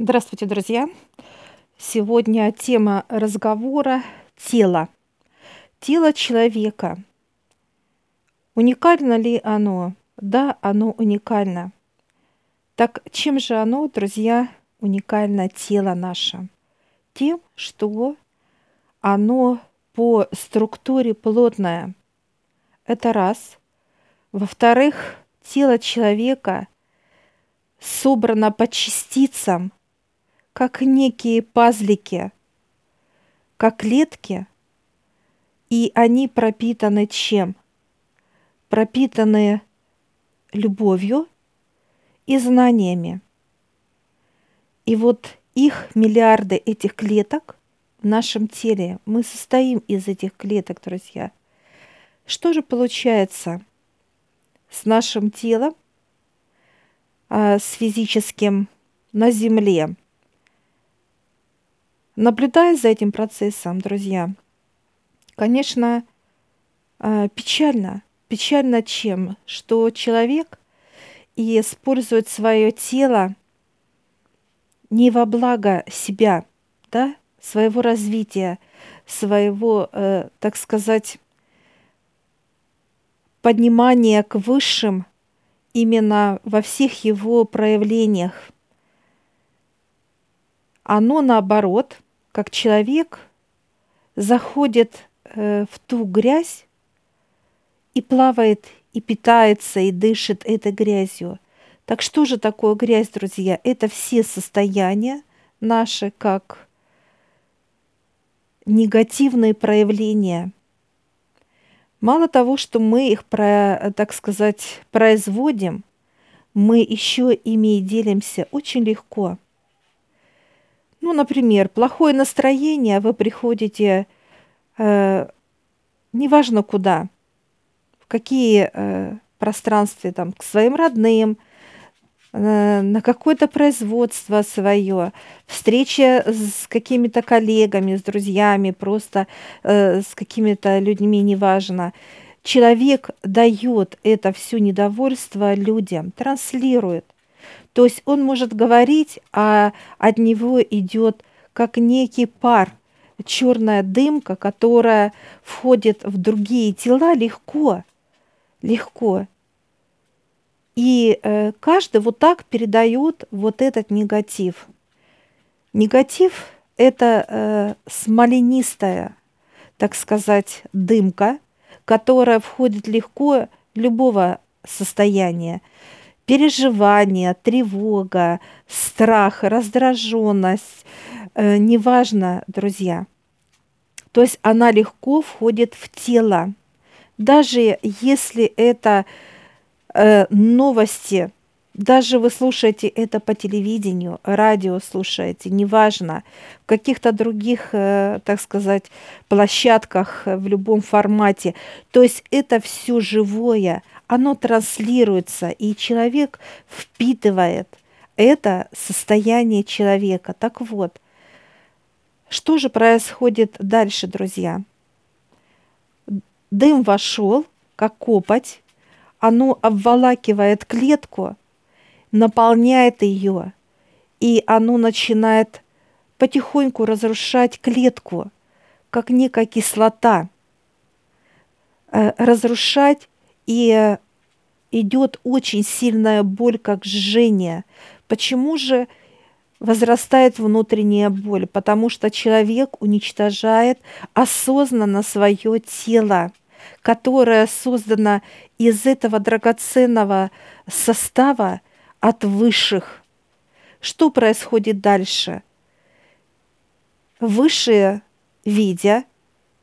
Здравствуйте, друзья! Сегодня тема разговора – тело. Тело человека. Уникально ли оно? Да, оно уникально. Так чем же оно, друзья, уникально тело наше? Тем, что оно по структуре плотное. Это раз. Во-вторых, тело человека собрано по частицам – как некие пазлики, как клетки, и они пропитаны чем? Пропитаны любовью и знаниями. И вот их миллиарды этих клеток в нашем теле, мы состоим из этих клеток, друзья. Что же получается с нашим телом, а, с физическим на Земле? Наблюдая за этим процессом, друзья, конечно, э, печально. Печально чем? Что человек и использует свое тело не во благо себя, да, своего развития, своего, э, так сказать, поднимания к высшим именно во всех его проявлениях. Оно наоборот – как человек заходит э, в ту грязь и плавает, и питается, и дышит этой грязью. Так что же такое грязь, друзья? Это все состояния наши, как негативные проявления. Мало того, что мы их, так сказать, производим, мы еще ими и делимся очень легко – ну, например, плохое настроение, вы приходите, э, неважно куда, в какие э, пространства, там, к своим родным, э, на какое-то производство свое, встреча с какими-то коллегами, с друзьями, просто э, с какими-то людьми, неважно. Человек дает это все недовольство людям, транслирует. То есть он может говорить, а от него идет как некий пар, черная дымка, которая входит в другие тела легко, легко. И э, каждый вот так передает вот этот негатив. Негатив – это э, смоленистая, так сказать, дымка, которая входит легко любого состояния переживания, тревога, страх, раздраженность, э, неважно, друзья. То есть она легко входит в тело. Даже если это э, новости, даже вы слушаете это по телевидению, радио слушаете, неважно, в каких-то других, э, так сказать, площадках, в любом формате. То есть это все живое, оно транслируется, и человек впитывает это состояние человека. Так вот, что же происходит дальше, друзья? Дым вошел, как копоть, оно обволакивает клетку, наполняет ее, и оно начинает потихоньку разрушать клетку, как некая кислота, э, разрушать и идет очень сильная боль, как жжение. Почему же возрастает внутренняя боль? Потому что человек уничтожает осознанно свое тело, которое создано из этого драгоценного состава от высших. Что происходит дальше? Высшие, видя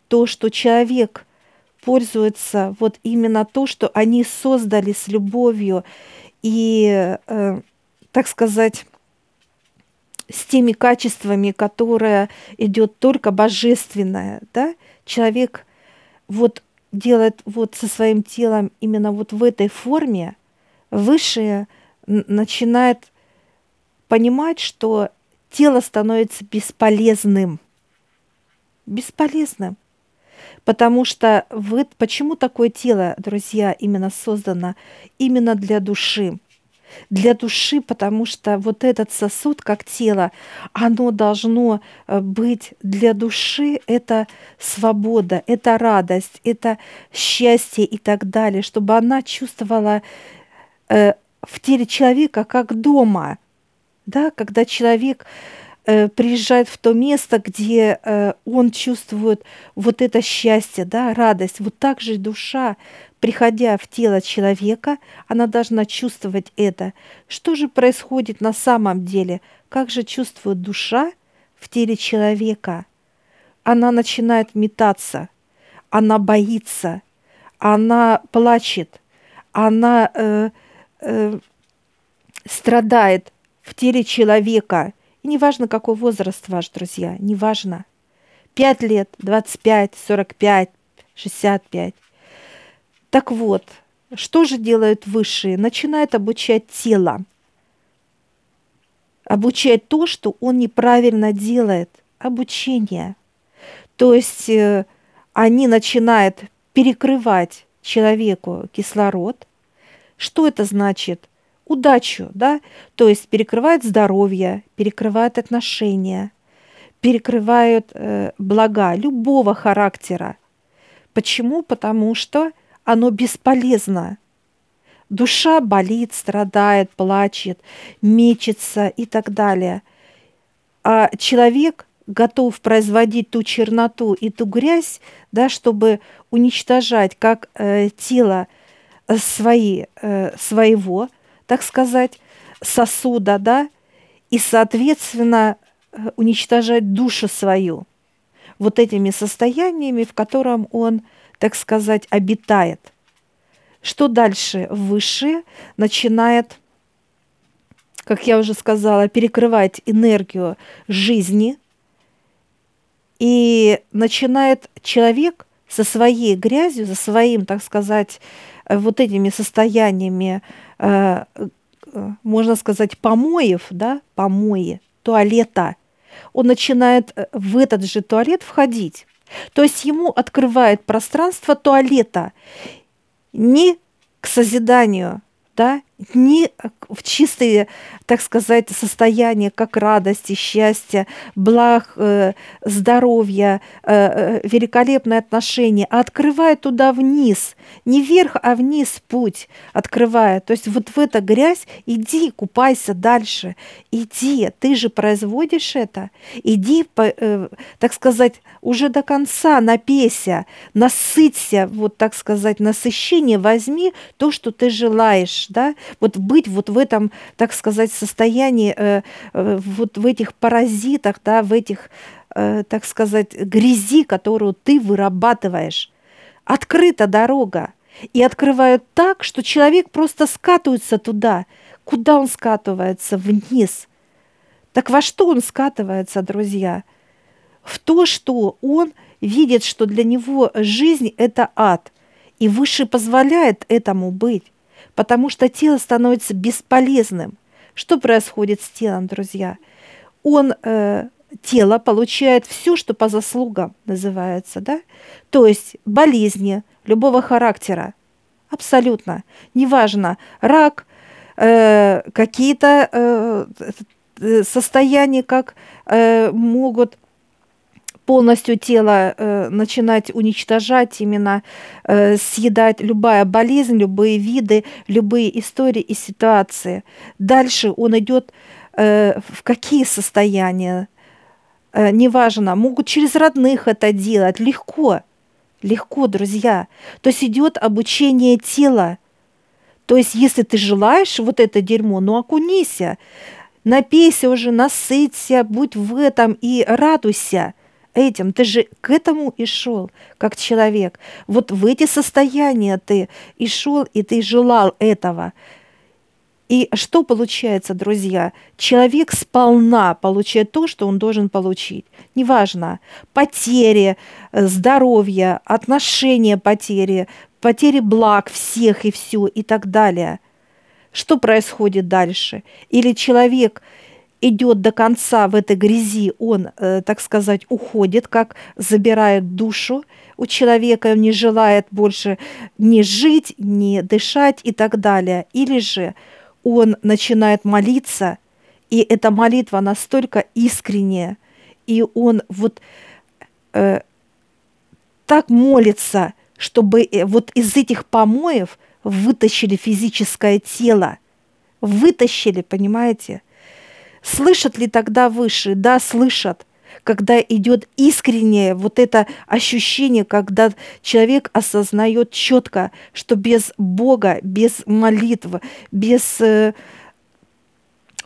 то, что человек – пользуются вот именно то, что они создали с любовью и, э, так сказать, с теми качествами, которые идет только божественное, да, человек вот делает вот со своим телом именно вот в этой форме, высшее начинает понимать, что тело становится бесполезным. Бесполезным. Потому что вы, почему такое тело, друзья, именно создано именно для души? для души, потому что вот этот сосуд, как тело, оно должно э, быть для души, это свобода, это радость, это счастье и так далее, чтобы она чувствовала э, в теле человека как дома, да, когда человек э, приезжает в то место, где э, он чувствует вот это счастье, да, радость, вот так же душа приходя в тело человека, она должна чувствовать это. Что же происходит на самом деле? Как же чувствует душа в теле человека? Она начинает метаться, она боится, она плачет, она э, э, страдает в теле человека. И неважно, какой возраст ваш, друзья, неважно. 5 лет, 25, 45, 65. Так вот, что же делают высшие? Начинают обучать тело. Обучать то, что он неправильно делает. Обучение. То есть э, они начинают перекрывать человеку кислород. Что это значит? Удачу, да? То есть перекрывают здоровье, перекрывают отношения, перекрывают э, блага любого характера. Почему? Потому что оно бесполезно. Душа болит, страдает, плачет, мечется и так далее. А человек готов производить ту черноту и ту грязь, да, чтобы уничтожать как э, тело э, свои, э, своего, так сказать, сосуда, да, и, соответственно, э, уничтожать душу свою вот этими состояниями, в котором он так сказать, обитает. Что дальше? Высшее начинает, как я уже сказала, перекрывать энергию жизни, и начинает человек со своей грязью, со своим, так сказать, вот этими состояниями, э, э, можно сказать, помоев, да, помои, туалета, он начинает э, в этот же туалет входить. То есть ему открывает пространство туалета не к созиданию, да, не в чистое, так сказать, состояние, как радости, счастья, благ, э, здоровья, э, э, великолепные отношения, а открывая туда вниз, не вверх, а вниз путь открывая. То есть вот в эту грязь иди, купайся дальше, иди, ты же производишь это, иди, э, так сказать, уже до конца напейся, насыться, вот так сказать, насыщение, возьми то, что ты желаешь, да, вот быть вот в этом, так сказать, состоянии, э, э, вот в этих паразитах, да, в этих, э, так сказать, грязи, которую ты вырабатываешь. Открыта дорога. И открывают так, что человек просто скатывается туда. Куда он скатывается? Вниз. Так во что он скатывается, друзья? В то, что он видит, что для него жизнь – это ад. И выше позволяет этому быть потому что тело становится бесполезным. Что происходит с телом, друзья? Он, э, тело получает все, что по заслугам называется, да? То есть болезни любого характера, абсолютно, неважно, рак, э, какие-то э, э состояния, как э, могут полностью тело э, начинать уничтожать, именно э, съедать любая болезнь, любые виды, любые истории и ситуации. Дальше он идет э, в какие состояния, э, неважно, могут через родных это делать, легко, легко, друзья. То есть идет обучение тела. То есть, если ты желаешь вот это дерьмо, ну окунися, напейся уже, насыться, будь в этом и радуйся – этим. Ты же к этому и шел, как человек. Вот в эти состояния ты и шел, и ты желал этого. И что получается, друзья? Человек сполна получает то, что он должен получить. Неважно, потери, э, здоровье, отношения потери, потери благ всех и все и так далее. Что происходит дальше? Или человек идет до конца в этой грязи, он, э, так сказать, уходит, как забирает душу у человека, он не желает больше ни жить, ни дышать и так далее. Или же он начинает молиться, и эта молитва настолько искренняя, и он вот э, так молится, чтобы э, вот из этих помоев вытащили физическое тело. Вытащили, понимаете? Слышат ли тогда выше? Да, слышат. Когда идет искреннее вот это ощущение, когда человек осознает четко, что без Бога, без молитвы, без э,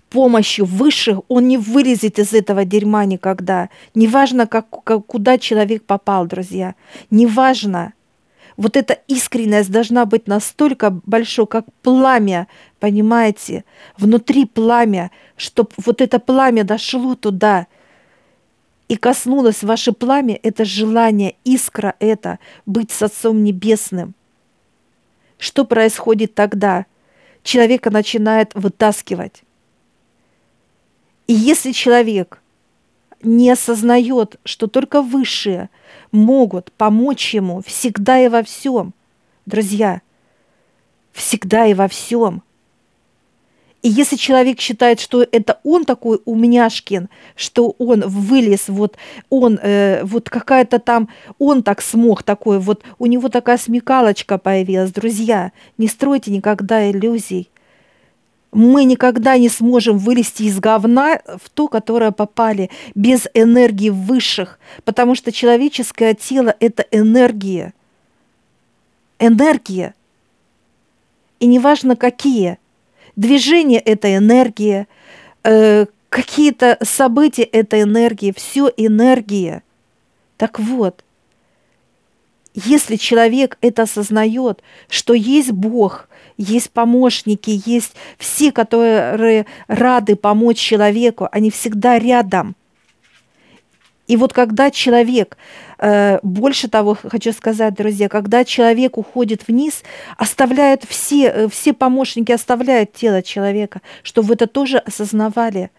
помощи высших он не вылезет из этого дерьма никогда. Неважно, как, как, куда человек попал, друзья. Неважно вот эта искренность должна быть настолько большой, как пламя, понимаете, внутри пламя, чтобы вот это пламя дошло туда и коснулось ваше пламя, это желание, искра это, быть с Отцом Небесным. Что происходит тогда? Человека начинает вытаскивать. И если человек не осознает, что только высшие могут помочь ему всегда и во всем. Друзья, всегда и во всем. И если человек считает, что это он такой умняшкин, что он вылез, вот он, э, вот какая-то там, он так смог такой, вот у него такая смекалочка появилась, друзья, не стройте никогда иллюзий мы никогда не сможем вылезти из говна в то, которое попали, без энергии высших, потому что человеческое тело – это энергия. Энергия. И неважно какие. Движение – это энергия, э, какие-то события – это энергия, все энергия. Так вот, если человек это осознает, что есть Бог – есть помощники, есть все, которые рады помочь человеку, они всегда рядом. И вот когда человек, э, больше того хочу сказать, друзья, когда человек уходит вниз, оставляют все, э, все помощники оставляют тело человека, чтобы вы это тоже осознавали.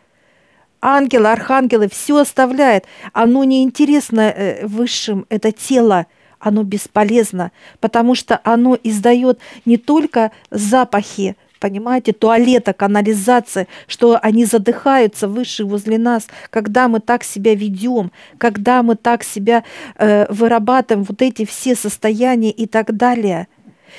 Ангелы, архангелы, все оставляет. Оно неинтересно э, высшим, это тело – оно бесполезно, потому что оно издает не только запахи, понимаете, туалета, канализации, что они задыхаются выше возле нас, когда мы так себя ведем, когда мы так себя э, вырабатываем, вот эти все состояния и так далее –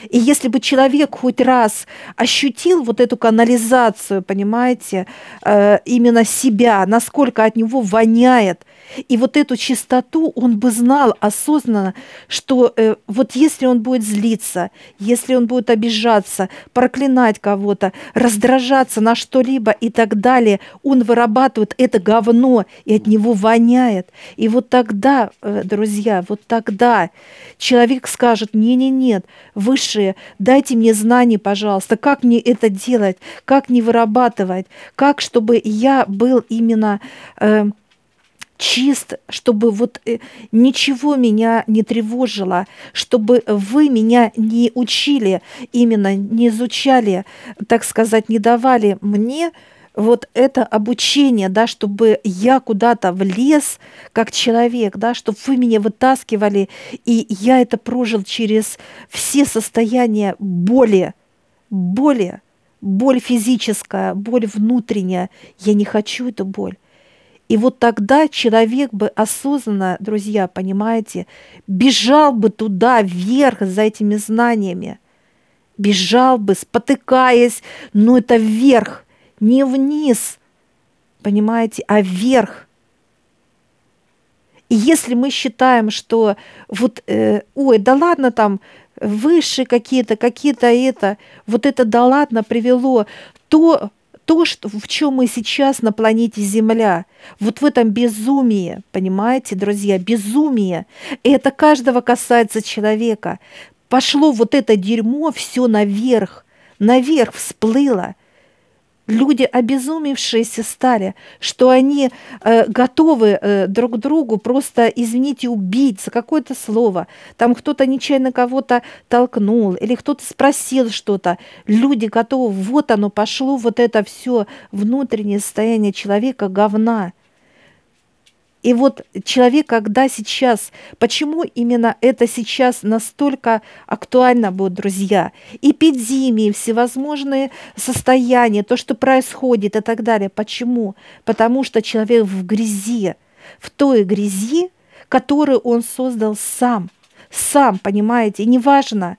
и если бы человек хоть раз ощутил вот эту канализацию, понимаете, э, именно себя, насколько от него воняет, и вот эту чистоту он бы знал осознанно, что э, вот если он будет злиться, если он будет обижаться, проклинать кого-то, раздражаться на что-либо и так далее, он вырабатывает это говно, и от него воняет. И вот тогда, э, друзья, вот тогда человек скажет, не-не-нет, высшие, дайте мне знаний, пожалуйста, как мне это делать, как не вырабатывать, как, чтобы я был именно... Э, чист, чтобы вот э, ничего меня не тревожило, чтобы вы меня не учили, именно не изучали, так сказать, не давали мне вот это обучение, да, чтобы я куда-то влез как человек, да, чтобы вы меня вытаскивали, и я это прожил через все состояния боли, боли, боль физическая, боль внутренняя. Я не хочу эту боль. И вот тогда человек бы осознанно, друзья, понимаете, бежал бы туда, вверх за этими знаниями. Бежал бы, спотыкаясь, но это вверх – не вниз, понимаете, а вверх. И если мы считаем, что вот, э, ой, да ладно там, выше какие-то, какие-то это, вот это да ладно привело, то то, что, в чем мы сейчас на планете Земля, вот в этом безумии, понимаете, друзья, безумие, и это каждого касается человека. Пошло вот это дерьмо все наверх, наверх всплыло люди обезумевшиеся стали, что они э, готовы э, друг другу просто, извините, убить за какое-то слово. Там кто-то нечаянно кого-то толкнул или кто-то спросил что-то. Люди готовы, вот оно пошло, вот это все внутреннее состояние человека говна. И вот человек, когда сейчас, почему именно это сейчас настолько актуально будет, друзья? Эпидемии, всевозможные состояния, то, что происходит и так далее. Почему? Потому что человек в грязи, в той грязи, которую он создал сам. Сам, понимаете? Неважно,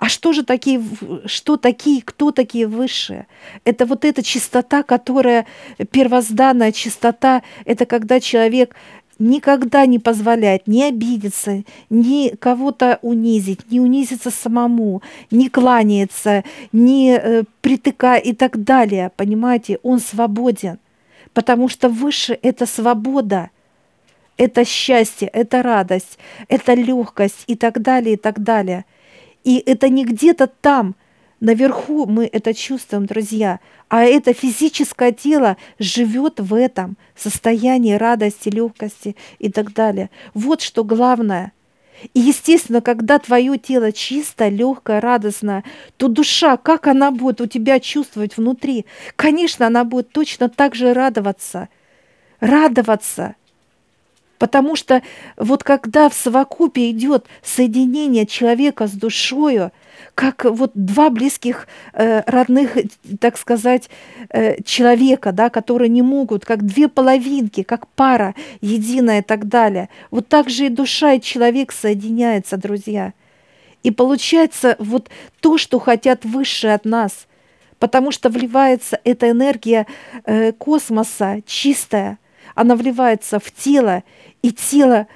а что же такие, что такие, кто такие высшие? Это вот эта чистота, которая, первозданная чистота, это когда человек никогда не позволяет ни обидеться, ни кого-то унизить, ни унизиться самому, не кланяется, не э, притыкая и так далее. Понимаете, он свободен, потому что выше – это свобода, это счастье, это радость, это легкость и так далее, и так далее – и это не где-то там, наверху мы это чувствуем, друзья, а это физическое тело живет в этом состоянии радости, легкости и так далее. Вот что главное. И, естественно, когда твое тело чисто, легкое, радостное, то душа, как она будет у тебя чувствовать внутри? Конечно, она будет точно так же радоваться. Радоваться – Потому что вот когда в совокупе идет соединение человека с душою, как вот два близких э, родных, так сказать, э, человека, да, которые не могут, как две половинки, как пара единая и так далее. Вот так же и душа, и человек соединяются, друзья. И получается вот то, что хотят высшие от нас, потому что вливается эта энергия э, космоса чистая, она вливается в тело, и тело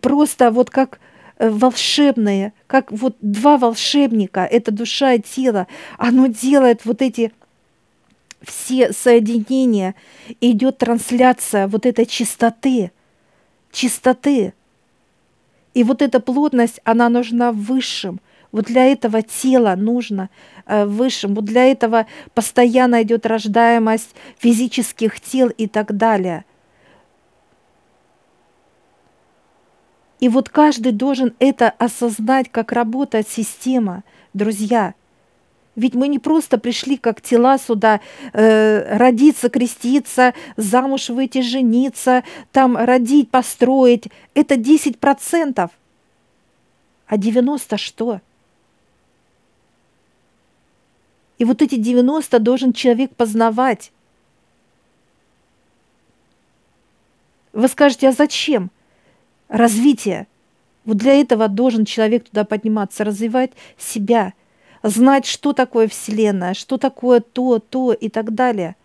просто вот как э, волшебное, как вот два волшебника, это душа и тело, оно делает вот эти все соединения, идет трансляция вот этой чистоты, чистоты. И вот эта плотность, она нужна высшим. Вот для этого тела нужно э, высшим. Вот для этого постоянно идет рождаемость физических тел и так далее. И вот каждый должен это осознать, как работает система, друзья. Ведь мы не просто пришли как тела сюда э, родиться, креститься, замуж выйти, жениться, там родить, построить. Это 10%. А 90 что? И вот эти 90 должен человек познавать. Вы скажете, а зачем? Развитие. Вот для этого должен человек туда подниматься, развивать себя, знать, что такое Вселенная, что такое то, то и так далее.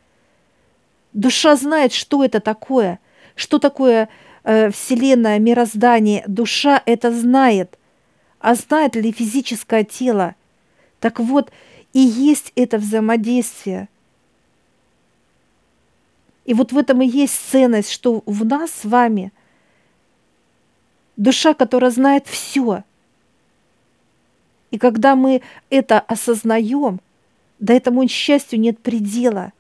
Душа знает, что это такое, что такое э, Вселенная, мироздание. Душа это знает. А знает ли физическое тело? Так вот, и есть это взаимодействие. И вот в этом и есть ценность, что в нас с вами – душа, которая знает все. И когда мы это осознаем, да этому счастью нет предела.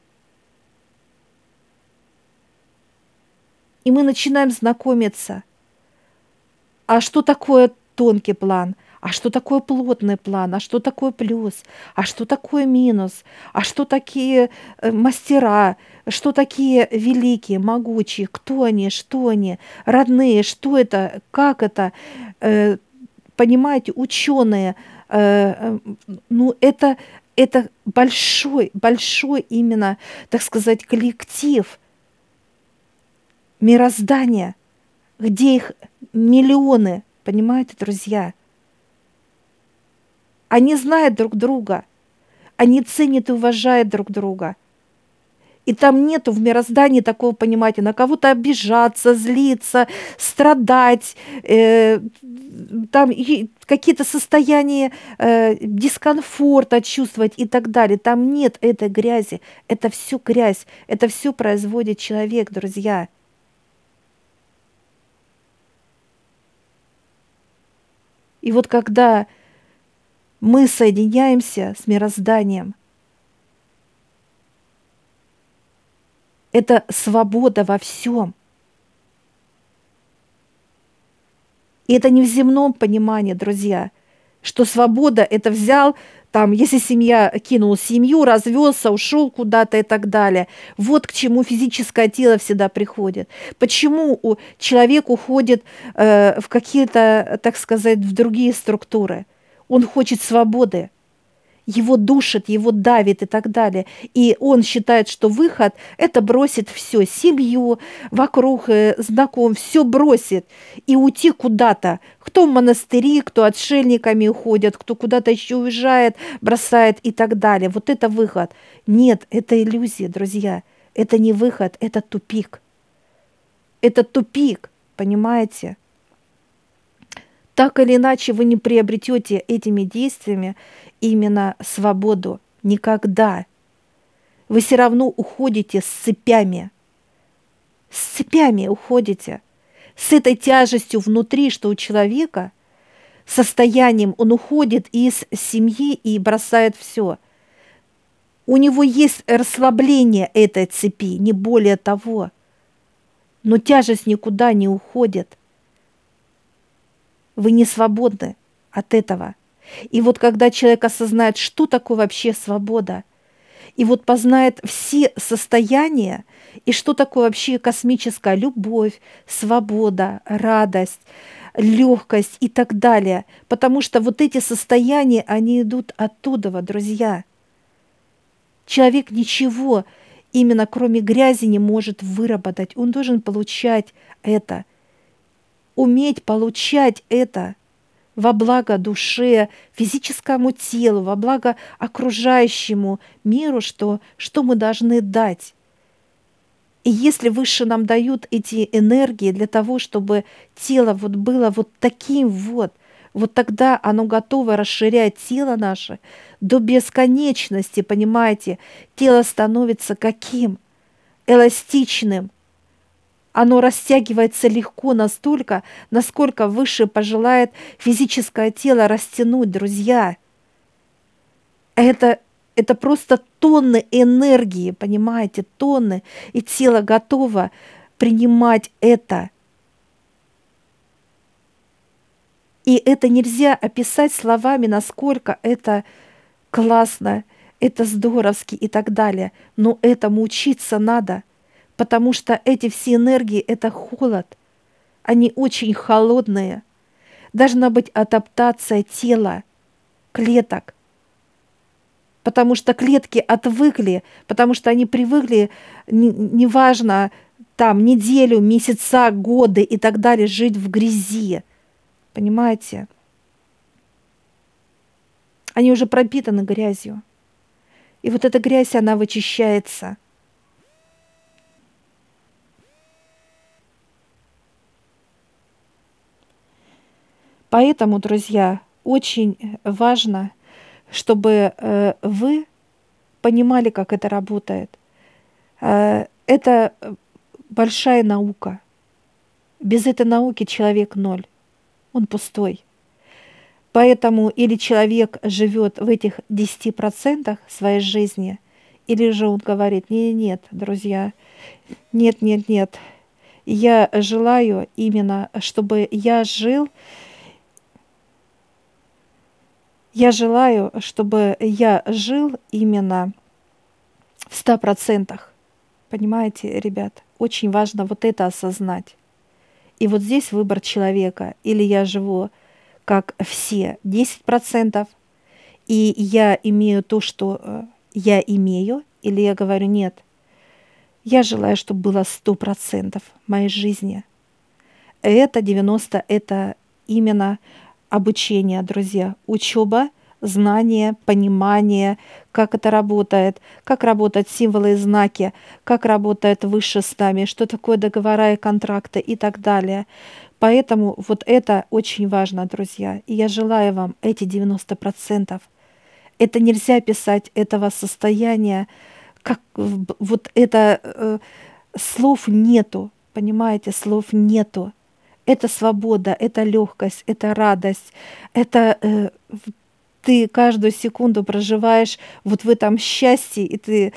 И мы начинаем знакомиться. А что такое тонкий план? А что такое плотный план? А что такое плюс? А что такое минус? А что такие э, мастера? Что такие великие, могучие? Кто они? Что они? Родные? Что это? Как это? Э, понимаете, ученые. Э, ну, это, это большой, большой именно, так сказать, коллектив мироздания, где их миллионы, понимаете, друзья – они знают друг друга. Они ценят и уважают друг друга. И там нету в мироздании такого понимания, на кого-то обижаться, злиться, страдать, э, там какие-то состояния э, дискомфорта чувствовать и так далее. Там нет этой грязи. Это все грязь. Это все производит человек, друзья. И вот когда мы соединяемся с мирозданием. Это свобода во всем. И это не в земном понимании, друзья. Что свобода – это взял, там, если семья кинул семью, развелся, ушел куда-то и так далее. Вот к чему физическое тело всегда приходит. Почему человек уходит э, в какие-то, так сказать, в другие структуры? Он хочет свободы его душит, его давит и так далее. И он считает, что выход – это бросит все, семью, вокруг э, знаком, все бросит и уйти куда-то. Кто в монастыри, кто отшельниками уходят, кто куда-то еще уезжает, бросает и так далее. Вот это выход. Нет, это иллюзия, друзья. Это не выход, это тупик. Это тупик, понимаете? Так или иначе вы не приобретете этими действиями именно свободу. Никогда. Вы все равно уходите с цепями. С цепями уходите. С этой тяжестью внутри, что у человека, состоянием он уходит из семьи и бросает все. У него есть расслабление этой цепи, не более того. Но тяжесть никуда не уходит. Вы не свободны от этого. И вот когда человек осознает, что такое вообще свобода, и вот познает все состояния, и что такое вообще космическая любовь, свобода, радость, легкость и так далее. Потому что вот эти состояния, они идут оттуда, друзья. Человек ничего именно кроме грязи не может выработать. Он должен получать это, уметь получать это – во благо душе, физическому телу, во благо окружающему миру, что, что мы должны дать. И если выше нам дают эти энергии для того, чтобы тело вот было вот таким вот, вот тогда оно готово расширять тело наше до бесконечности, понимаете? Тело становится каким? Эластичным, оно растягивается легко настолько, насколько выше пожелает физическое тело растянуть, друзья. Это, это просто тонны энергии, понимаете, тонны, и тело готово принимать это. И это нельзя описать словами, насколько это классно, это здоровски и так далее. Но этому учиться надо – потому что эти все энергии – это холод. Они очень холодные. Должна быть адаптация тела, клеток. Потому что клетки отвыкли, потому что они привыкли, неважно, там, неделю, месяца, годы и так далее, жить в грязи. Понимаете? Они уже пропитаны грязью. И вот эта грязь, она вычищается – Поэтому, друзья, очень важно, чтобы э, вы понимали, как это работает. Э, это большая наука. Без этой науки человек ноль. Он пустой. Поэтому или человек живет в этих 10% своей жизни, или же он говорит, нет, нет, друзья, нет, нет, нет. Я желаю именно, чтобы я жил я желаю, чтобы я жил именно в ста процентах. Понимаете, ребят? Очень важно вот это осознать. И вот здесь выбор человека. Или я живу как все 10%, и я имею то, что э, я имею, или я говорю, нет, я желаю, чтобы было 100% моей жизни. Это 90, это именно обучение, друзья, учеба, знание, понимание, как это работает, как работают символы и знаки, как работает выше с нами, что такое договора и контракты и так далее. Поэтому вот это очень важно, друзья. И я желаю вам эти 90%. Это нельзя писать этого состояния, как вот это э, слов нету, понимаете, слов нету это свобода, это легкость, это радость, это э, ты каждую секунду проживаешь вот в этом счастье, и ты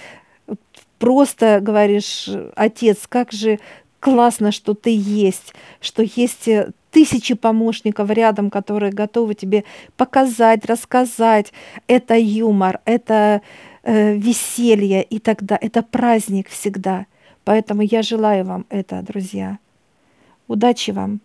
просто говоришь, отец, как же классно, что ты есть, что есть э, тысячи помощников рядом, которые готовы тебе показать, рассказать. Это юмор, это э, веселье и тогда это праздник всегда. Поэтому я желаю вам это, друзья. Удачи вам!